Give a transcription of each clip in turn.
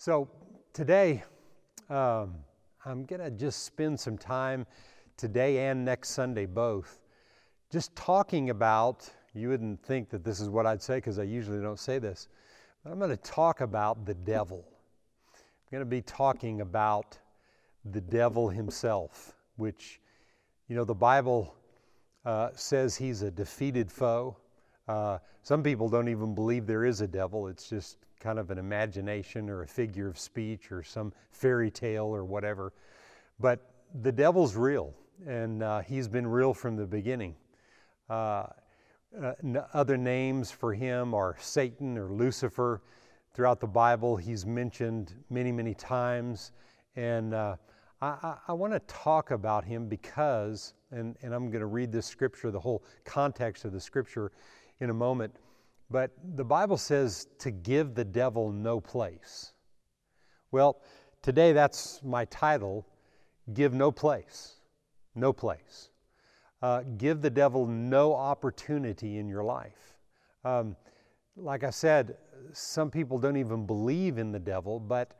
So today, um, I'm going to just spend some time today and next Sunday both just talking about. You wouldn't think that this is what I'd say because I usually don't say this, but I'm going to talk about the devil. I'm going to be talking about the devil himself, which, you know, the Bible uh, says he's a defeated foe. Uh, some people don't even believe there is a devil. It's just kind of an imagination or a figure of speech or some fairy tale or whatever. But the devil's real, and uh, he's been real from the beginning. Uh, uh, other names for him are Satan or Lucifer. Throughout the Bible, he's mentioned many, many times. And uh, I, I, I want to talk about him because, and, and I'm going to read this scripture, the whole context of the scripture in a moment. But the Bible says to give the devil no place. Well, today that's my title Give No Place. No place. Uh, give the devil no opportunity in your life. Um, like I said, some people don't even believe in the devil, but,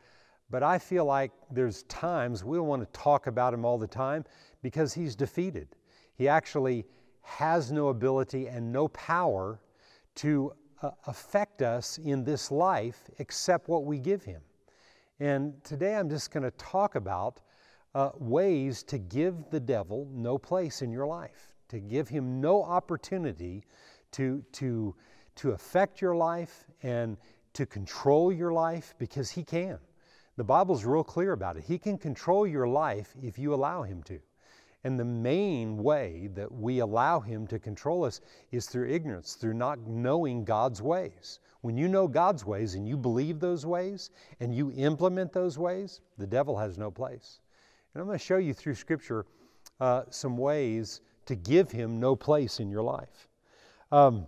but I feel like there's times we want to talk about him all the time because he's defeated. He actually has no ability and no power to uh, affect us in this life except what we give Him. And today I'm just going to talk about uh, ways to give the devil no place in your life, to give him no opportunity to, to, to affect your life and to control your life because he can. The Bible's real clear about it. He can control your life if you allow him to. And the main way that we allow Him to control us is through ignorance, through not knowing God's ways. When you know God's ways and you believe those ways and you implement those ways, the devil has no place. And I'm going to show you through Scripture uh, some ways to give Him no place in your life. Um,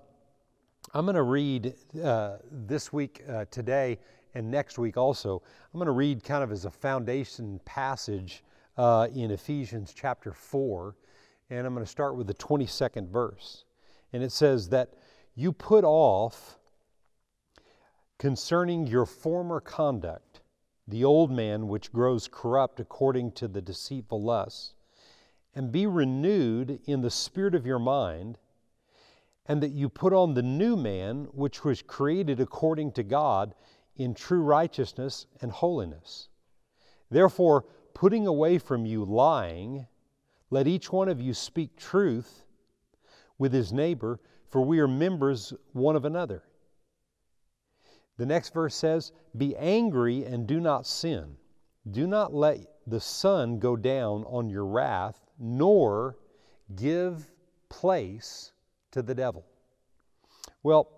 I'm going to read uh, this week, uh, today, and next week also. I'm going to read kind of as a foundation passage uh, in Ephesians chapter 4, and I'm going to start with the 22nd verse. And it says that you put off concerning your former conduct the old man which grows corrupt according to the deceitful lusts, and be renewed in the spirit of your mind, and that you put on the new man which was created according to God in true righteousness and holiness. Therefore, putting away from you lying, let each one of you speak truth with his neighbor, for we are members one of another. The next verse says, Be angry and do not sin. Do not let the sun go down on your wrath, nor give place to the devil. Well,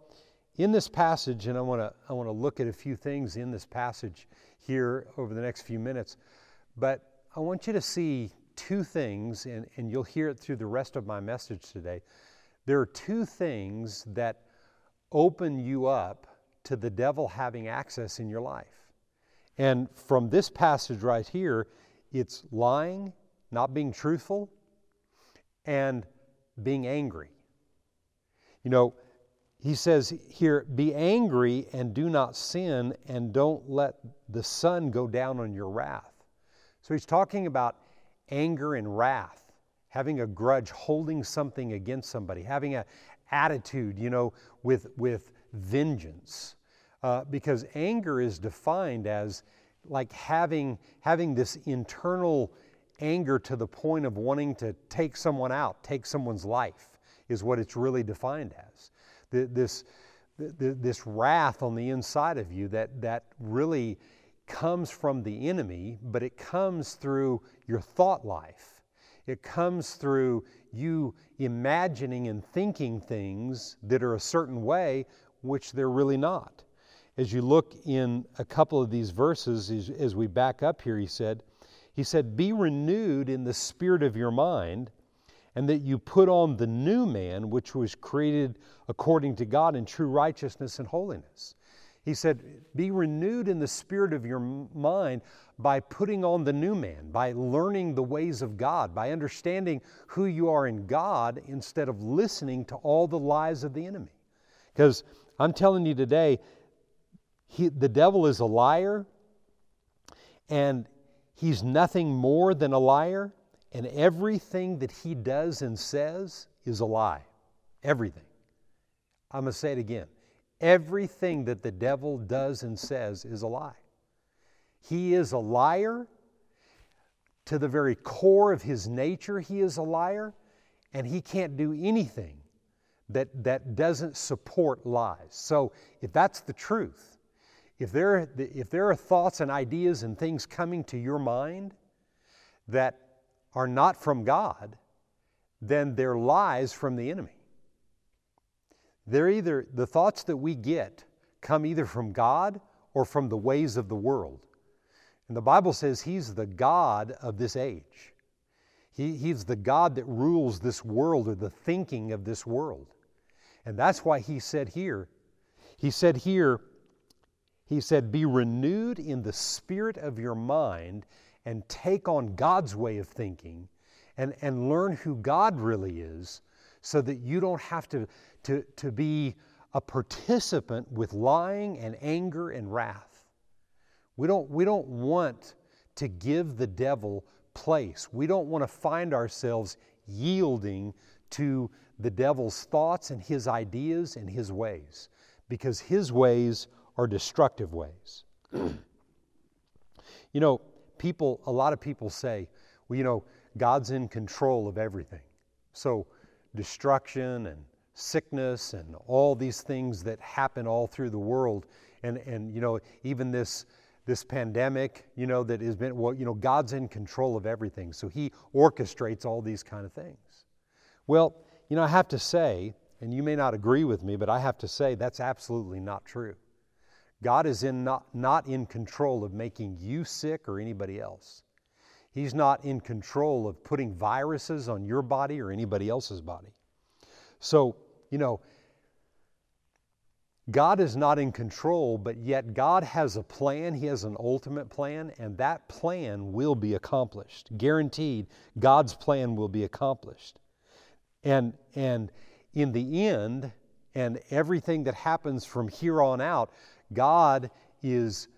in this passage, and I want to I want to look at a few things in this passage here over the next few minutes. But I want you to see two things, and, and you'll hear it through the rest of my message today. There are two things that open you up to the devil having access in your life. And from this passage right here, it's lying, not being truthful, and being angry. You know, he says here, be angry and do not sin, and don't let the sun go down on your wrath. So he's talking about anger and wrath, having a grudge, holding something against somebody, having an attitude, you know, with, with vengeance. Uh, because anger is defined as like having, having this internal anger to the point of wanting to take someone out, take someone's life, is what it's really defined as. This, this wrath on the inside of you that, that really comes from the enemy, but it comes through your thought life. It comes through you imagining and thinking things that are a certain way, which they're really not. As you look in a couple of these verses, as, as we back up here, he said, he said, Be renewed in the spirit of your mind, and that you put on the new man, which was created according to God in true righteousness and holiness. He said, Be renewed in the spirit of your mind by putting on the new man, by learning the ways of God, by understanding who you are in God instead of listening to all the lies of the enemy. Because I'm telling you today, he, the devil is a liar and he's nothing more than a liar, and everything that he does and says is a lie. Everything. I'm going to say it again. Everything that the devil does and says is a lie. He is a liar. To the very core of his nature, he is a liar, and he can't do anything that, that doesn't support lies. So, if that's the truth, if there, if there are thoughts and ideas and things coming to your mind that are not from God, then they're lies from the enemy. They're either, the thoughts that we get come either from God or from the ways of the world. And the Bible says He's the God of this age. He, he's the God that rules this world or the thinking of this world. And that's why He said here, He said here, He said, Be renewed in the spirit of your mind and take on God's way of thinking and, and learn who God really is so that you don't have to, to, to be a participant with lying and anger and wrath. We don't, we don't want to give the devil place. We don't want to find ourselves yielding to the devil's thoughts and his ideas and his ways because his ways are destructive ways. you know, people, a lot of people say, well, you know, God's in control of everything. So, destruction and sickness and all these things that happen all through the world, and, and you know, even this, this pandemic, you know, that has been, well, you know, God's in control of everything. So, He orchestrates all these kind of things. Well, you know, I have to say, and you may not agree with me, but I have to say that's absolutely not true. God is in not, not in control of making you sick or anybody else. He's not in control of putting viruses on your body or anybody else's body. So, you know, God is not in control, but yet God has a plan. He has an ultimate plan, and that plan will be accomplished. Guaranteed, God's plan will be accomplished. And, and in the end, and everything that happens from here on out, God is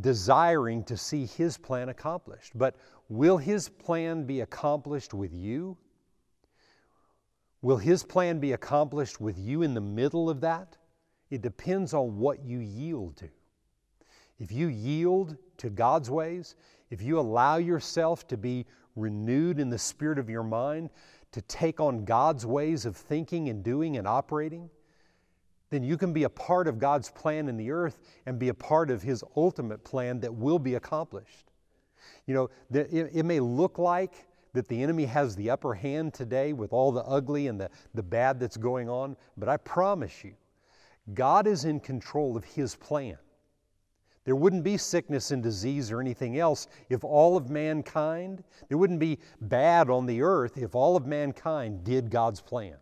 desiring to see His plan accomplished. But Will His plan be accomplished with you? Will His plan be accomplished with you in the middle of that? It depends on what you yield to. If you yield to God's ways, if you allow yourself to be renewed in the spirit of your mind, to take on God's ways of thinking and doing and operating, then you can be a part of God's plan in the earth and be a part of His ultimate plan that will be accomplished. You know, it, may look like that the enemy has the upper hand today with all the ugly and the, the bad that's going on, but I promise you, God is in control of His plan. There wouldn't be sickness and disease or anything else if all of mankind, there wouldn't be bad on the earth if all of mankind did God's plan.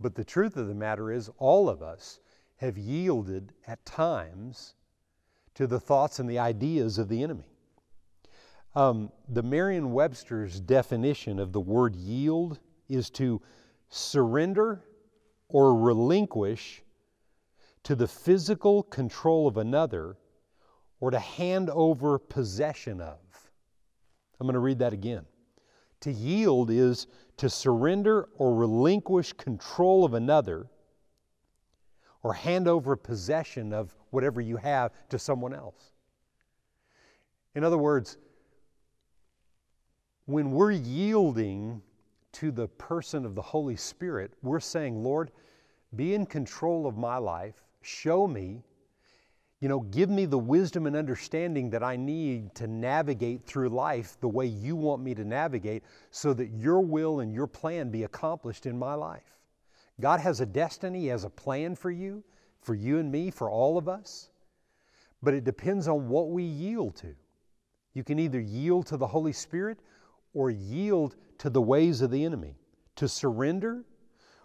But the truth of the matter is, all of us have yielded at times to the thoughts and the ideas of the enemy. Um, the Merriam Webster's definition of the word yield is to surrender or relinquish to the physical control of another or to hand over possession of. I'm going to read that again. To yield is to surrender or relinquish control of another or hand over possession of whatever you have to someone else. In other words, when we're yielding to the person of the Holy Spirit, we're saying, Lord, be in control of my life, show me, you know, give me the wisdom and understanding that I need to navigate through life the way you want me to navigate so that your will and your plan be accomplished in my life. God has a destiny, He has a plan for you, for you and me, for all of us, but it depends on what we yield to. You can either yield to the Holy Spirit or yield to the ways of the enemy, to surrender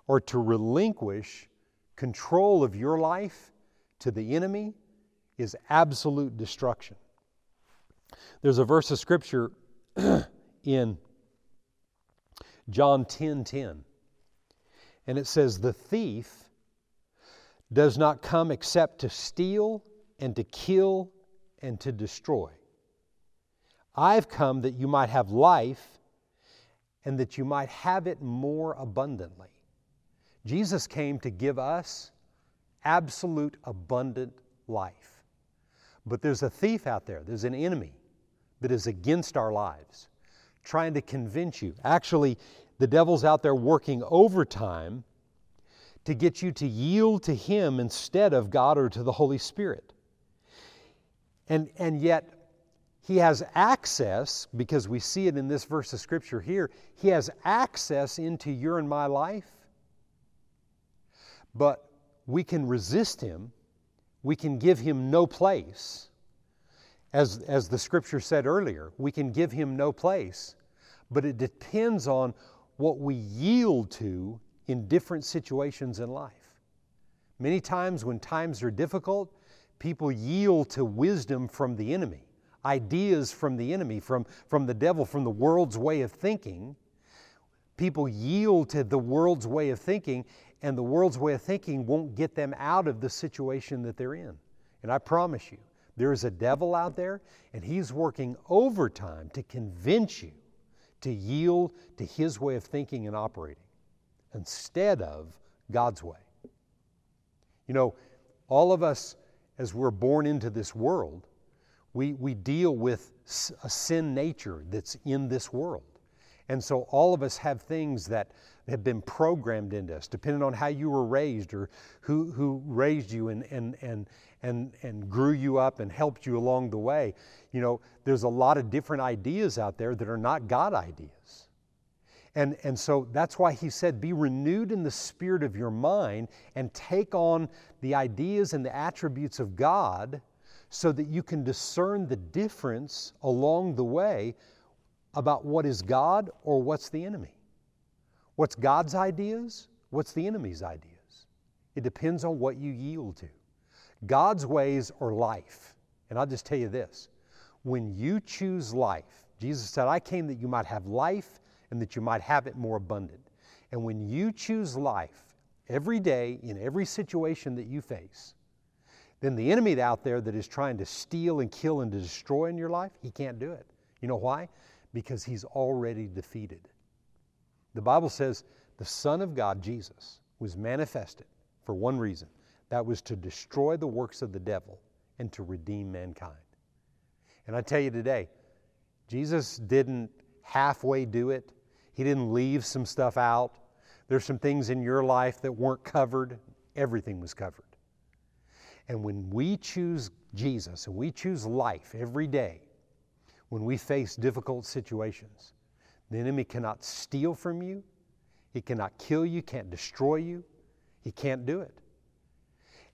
or to relinquish control of your life to the enemy is absolute destruction. There's a verse of scripture in John 10 10, and it says, The thief does not come except to steal and to kill and to destroy. I've come that you might have life and that you might have it more abundantly. Jesus came to give us absolute abundant life. But there's a thief out there, there's an enemy that is against our lives, trying to convince you. Actually, the devil's out there working overtime to get you to yield to him instead of God or to the Holy Spirit. And, and yet, he has access, because we see it in this verse of Scripture here, he has access into your and my life. But we can resist him, we can give him no place. As, as the Scripture said earlier, we can give him no place, but it depends on what we yield to in different situations in life. Many times, when times are difficult, people yield to wisdom from the enemy, ideas from the enemy, from, from the devil, from the world's way of thinking. People yield to the world's way of thinking, and the world's way of thinking won't get them out of the situation that they're in. And I promise you, there is a devil out there, and he's working overtime to convince you to yield to his way of thinking and operating instead of God's way. You know, all of us as we're born into this world, we, we deal with a sin nature that's in this world. And so all of us have things that have been programmed into us, depending on how you were raised or who, who raised you and, and, and, and, and grew you up and helped you along the way. You know, there's a lot of different ideas out there that are not God ideas. And, and so that's why he said, Be renewed in the spirit of your mind and take on the ideas and the attributes of God so that you can discern the difference along the way about what is God or what's the enemy. What's God's ideas? What's the enemy's ideas? It depends on what you yield to. God's ways are life. And I'll just tell you this when you choose life, Jesus said, I came that you might have life and that you might have it more abundant. And when you choose life every day in every situation that you face, then the enemy out there that is trying to steal and kill and to destroy in your life, he can't do it. You know why? Because he's already defeated. The Bible says the Son of God, Jesus, was manifested for one reason that was to destroy the works of the devil and to redeem mankind. And I tell you today, Jesus didn't halfway do it, he didn't leave some stuff out. There's some things in your life that weren't covered. Everything was covered. And when we choose Jesus and we choose life every day, when we face difficult situations, the enemy cannot steal from you, he cannot kill you, can't destroy you, he can't do it.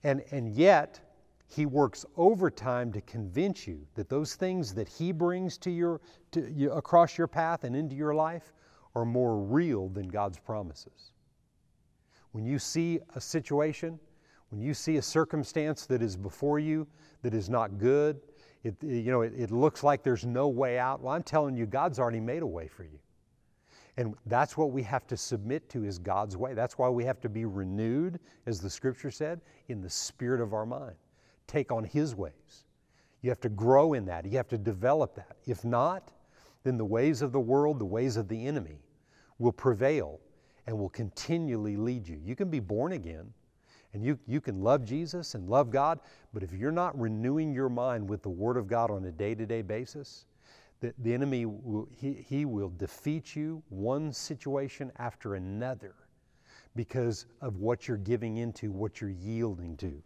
And, and yet, he works overtime to convince you that those things that he brings to your, to, across your path and into your life are more real than God's promises. When you see a situation, when you see a circumstance that is before you that is not good, it, you know, it, it looks like there's no way out. Well, I'm telling you, God's already made a way for you. And that's what we have to submit to is God's way. That's why we have to be renewed, as the scripture said, in the spirit of our mind. Take on His ways. You have to grow in that. You have to develop that. If not, then the ways of the world, the ways of the enemy, will prevail and will continually lead you. You can be born again and you, you can love Jesus and love God, but if you're not renewing your mind with the Word of God on a day to day basis, the, the enemy will, he, he will defeat you one situation after another because of what you're giving into, what you're yielding to.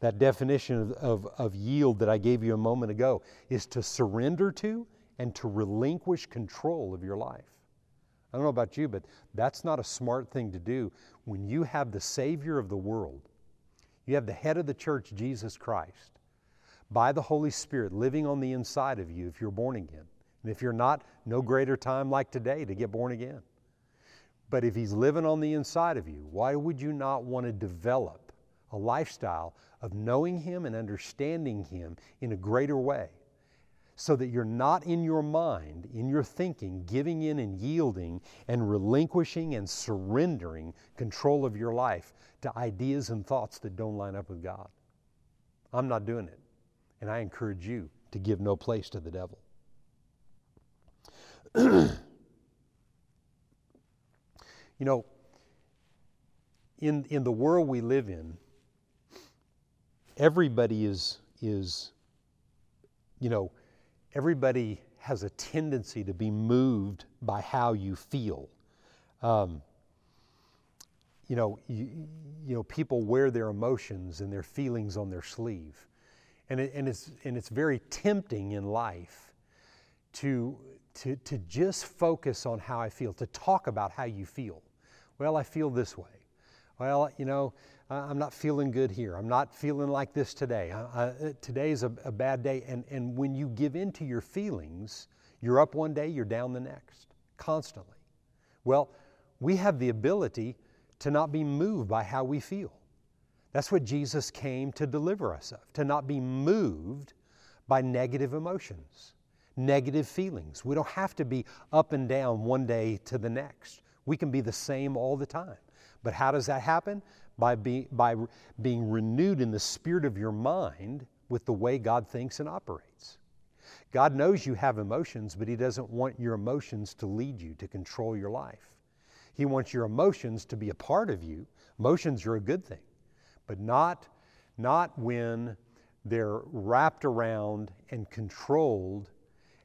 That definition of, of, of yield that I gave you a moment ago is to surrender to and to relinquish control of your life. I don't know about you, but that's not a smart thing to do when you have the Savior of the world. You have the head of the church, Jesus Christ, by the Holy Spirit living on the inside of you if you're born again. And if you're not, no greater time like today to get born again. But if He's living on the inside of you, why would you not want to develop a lifestyle of knowing Him and understanding Him in a greater way? So that you're not in your mind, in your thinking, giving in and yielding and relinquishing and surrendering control of your life to ideas and thoughts that don't line up with God. I'm not doing it. And I encourage you to give no place to the devil. you know, in, in the world we live in, everybody is, is, you know, everybody has a tendency to be moved by how you feel. Um, you know, you, you know, people wear their emotions and their feelings on their sleeve. And, it, and, it's, and it's very tempting in life to, to, to just focus on how I feel, to talk about how you feel. Well, I feel this way. Well, you know, I'm not feeling good here. I'm not feeling like this today. I, I, today's a, a bad day. And, and when you give in to your feelings, you're up one day, you're down the next, constantly. Well, we have the ability to not be moved by how we feel. That's what Jesus came to deliver us of, to not be moved by negative emotions, negative feelings. We don't have to be up and down one day to the next. We can be the same all the time. But how does that happen? By, be, by being renewed in the spirit of your mind with the way God thinks and operates. God knows you have emotions, but He doesn't want your emotions to lead you, to control your life. He wants your emotions to be a part of you. Emotions are a good thing, but not, not when they're wrapped around and controlled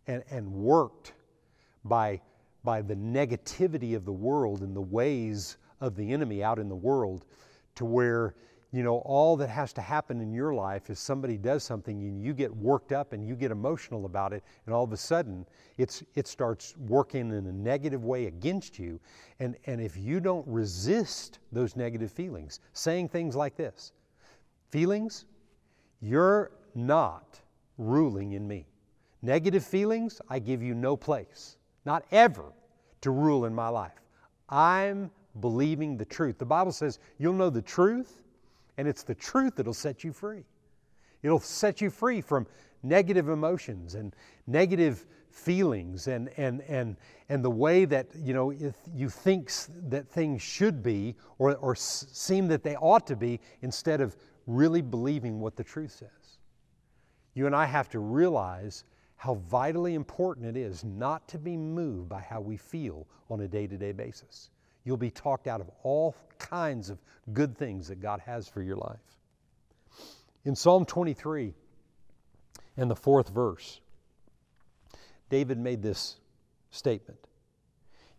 and, and worked by, by the negativity of the world and the ways of the enemy out in the world to where you know all that has to happen in your life is somebody does something and you get worked up and you get emotional about it. And all of a sudden it's it starts working in a negative way against you. And and if you don't resist those negative feelings saying things like this feelings you're not ruling in me. Negative feelings i give you no place not ever to rule in my life. I'm believing the truth. The Bible says you'll know the truth, and it's the truth that'll set you free. It'll set you free from negative emotions and negative feelings and, and, and, and the way that you know if you think that things should be or, or seem that they ought to be instead of really believing what the truth says. You and I have to realize how vitally important it is not to be moved by how we feel on a day to day basis you'll be talked out of all kinds of good things that God has for your life. In Psalm 23 and the fourth verse, David made this statement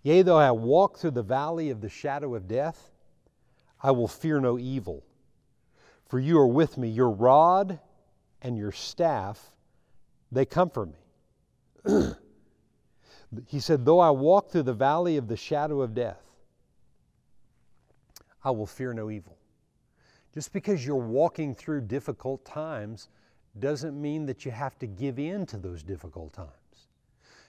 Yea, though I walk through the valley of the shadow of death, I will fear no evil. For you are with me, your rod and your staff, they comfort me. he said, Though I walk through the valley of the shadow of death, I will fear no evil. Just because you're walking through difficult times doesn't mean that you have to give in to those difficult times.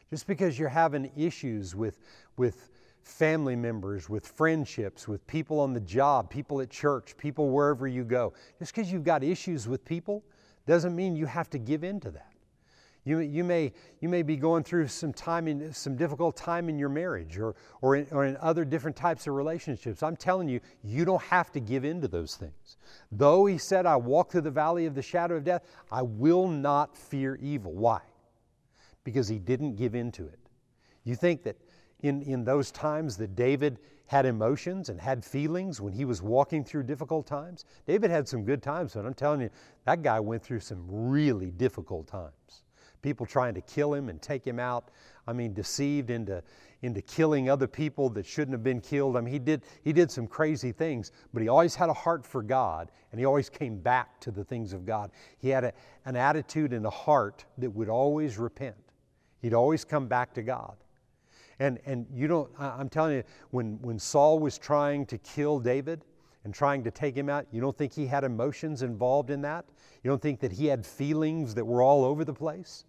Just because you're having issues with, with family members, with friendships, with people on the job, people at church, people wherever you go, just because you've got issues with people doesn't mean you have to give in to that. You, you, may, you may be going through some time in some difficult time in your marriage or, or, in, or in other different types of relationships. I'm telling you, you don't have to give in to those things. Though he said, I walk through the valley of the shadow of death, I will not fear evil. Why? Because he didn't give in to it. You think that in, in those times that David had emotions and had feelings when he was walking through difficult times? David had some good times, but I'm telling you, that guy went through some really difficult times people trying to kill him and take him out. I mean, deceived into, into killing other people that shouldn't have been killed. I mean, he did, he did some crazy things, but he always had a heart for God and he always came back to the things of God. He had a, an attitude and a heart that would always repent. He'd always come back to God. And, and you don't, I'm telling you, when, when Saul was trying to kill David, and trying to take him out, you don't think he had emotions involved in that? You don't think that he had feelings that were all over the place?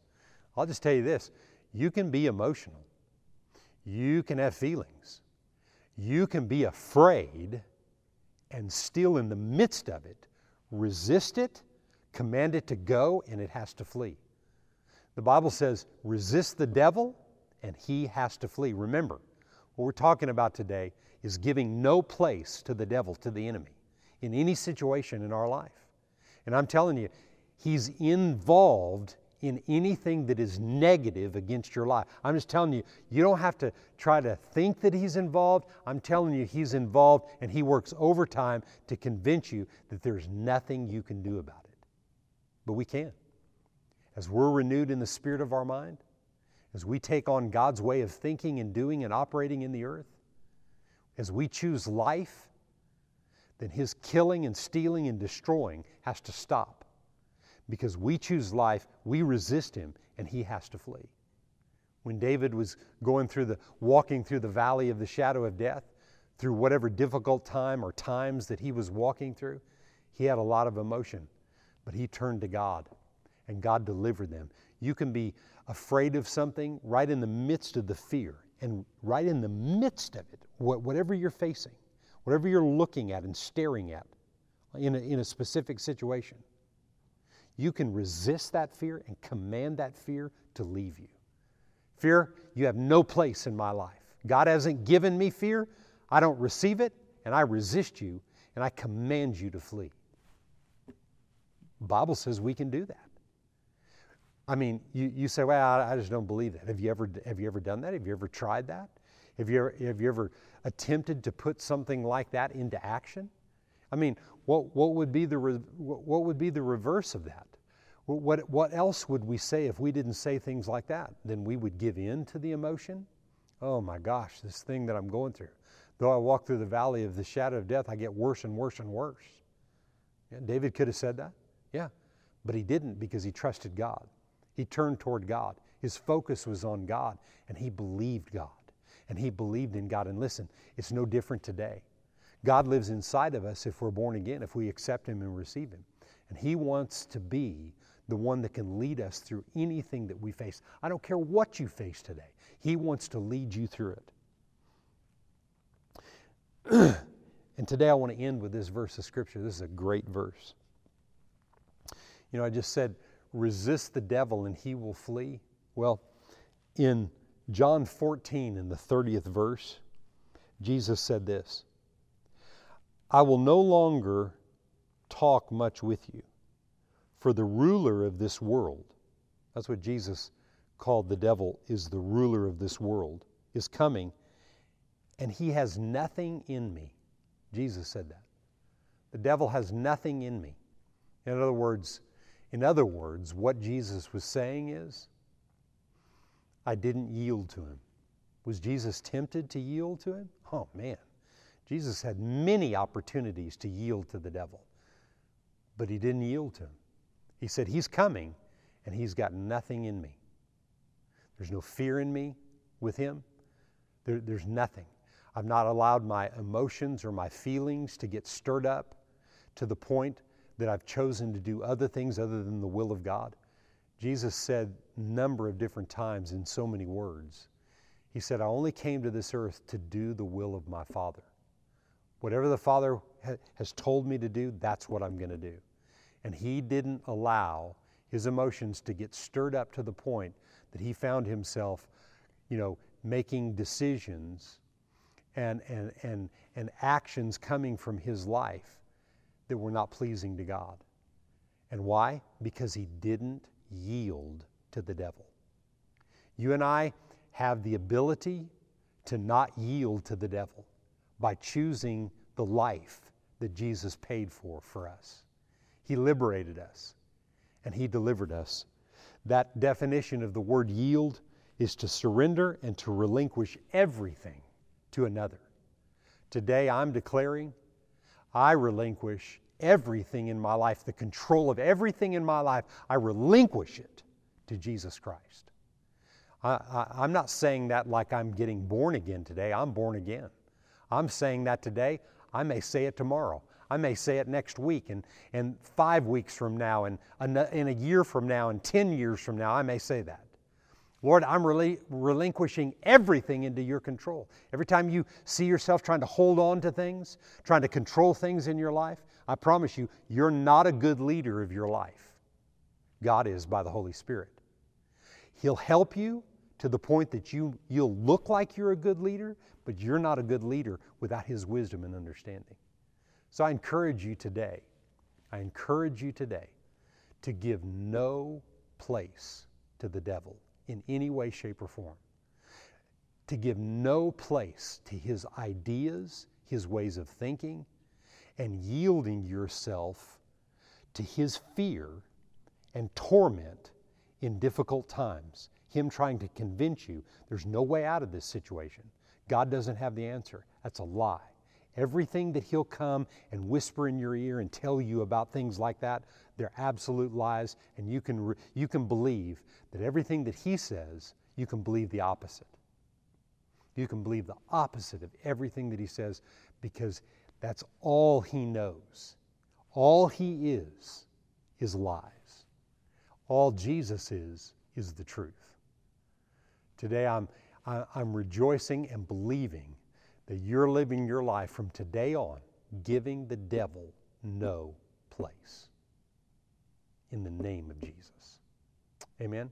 I'll just tell you this you can be emotional, you can have feelings, you can be afraid, and still in the midst of it, resist it, command it to go, and it has to flee. The Bible says, resist the devil, and he has to flee. Remember, what we're talking about today is giving no place to the devil, to the enemy, in any situation in our life. And I'm telling you, He's involved in anything that is negative against your life. I'm just telling you, you don't have to try to think that He's involved. I'm telling you, He's involved and He works overtime to convince you that there's nothing you can do about it. But we can. As we're renewed in the spirit of our mind, as we take on God's way of thinking and doing and operating in the earth, as we choose life, then His killing and stealing and destroying has to stop because we choose life, we resist him, and he has to flee. When David was going through the, walking through the valley of the shadow of death, through whatever difficult time or times that he was walking through, he had a lot of emotion, but he turned to God, and God delivered them. You can be afraid of something right in the midst of the fear, and right in the midst of it, whatever you're facing, whatever you're looking at and staring at in a, in a specific situation you can resist that fear and command that fear to leave you. Fear, you have no place in my life. God hasn't given me fear. I don't receive it, and I resist you, and I command you to flee. Bible says we can do that. I mean, you, you say, well, I, I just don't believe that. Have you, ever, have you ever done that? Have you ever tried that? Have you ever, have you ever attempted to put something like that into action? I mean, what, what, would, be the re, what would be the reverse of that? What, what else would we say if we didn't say things like that? Then we would give in to the emotion? Oh my gosh, this thing that I'm going through. Though I walk through the valley of the shadow of death, I get worse and worse and worse. Yeah, David could have said that. Yeah. But he didn't because he trusted God. He turned toward God. His focus was on God, and he believed God. And he believed in God. And listen, it's no different today. God lives inside of us if we're born again, if we accept Him and receive Him. And He wants to be the one that can lead us through anything that we face. I don't care what you face today, He wants to lead you through it. and today I want to end with this verse of Scripture. This is a great verse. You know, I just said, resist the devil and he will flee. Well, in John 14, in the 30th verse, Jesus said this I will no longer talk much with you, for the ruler of this world, that's what Jesus called the devil, is the ruler of this world, is coming, and he has nothing in me. Jesus said that. The devil has nothing in me. In other words, in other words, what Jesus was saying is, I didn't yield to him. Was Jesus tempted to yield to him? Oh man. Jesus had many opportunities to yield to the devil, but he didn't yield to him. He said, He's coming, and he's got nothing in me. There's no fear in me with him, there, there's nothing. I've not allowed my emotions or my feelings to get stirred up to the point that I've chosen to do other things other than the will of God. Jesus said a number of different times in so many words. He said, I only came to this earth to do the will of my Father. Whatever the Father ha- has told me to do, that's what I'm going to do. And he didn't allow his emotions to get stirred up to the point that he found himself, you know, making decisions and, and, and, and actions coming from his life that were not pleasing to God. And why? Because he didn't yield to the devil. You and I have the ability to not yield to the devil by choosing the life that Jesus paid for for us. He liberated us and He delivered us. That definition of the word yield is to surrender and to relinquish everything to another. Today I'm declaring I relinquish everything in my life, the control of everything in my life, I relinquish it to Jesus Christ. I, am not saying that like I'm getting born again today. I'm born again. I'm saying that today. I may say it tomorrow. I may say it next week and, and five weeks from now and in a year from now and 10 years from now. I may say that. Lord, I'm rel- relinquishing everything into your control. Every time you see yourself trying to hold on to things, trying to control things in your life, I promise you, you're not a good leader of your life. God is by the Holy Spirit. He'll help you to the point that you, you'll look like you're a good leader, but you're not a good leader without His wisdom and understanding. So I encourage you today, I encourage you today to give no place to the devil in any way, shape, or form. To give no place to his ideas, his ways of thinking, and yielding yourself to his fear and torment in difficult times. Him trying to convince you there's no way out of this situation. God doesn't have the answer. That's a lie. Everything that he'll come and whisper in your ear and tell you about things like that, they're absolute lies, and you can, re- you can believe that everything that he says, you can believe the opposite. You can believe the opposite of everything that he says because that's all he knows. All he is, is lies. All Jesus is, is the truth. Today I'm, I, I'm rejoicing and believing that you're living your life from today on giving the devil no place. In the name of Jesus. Amen.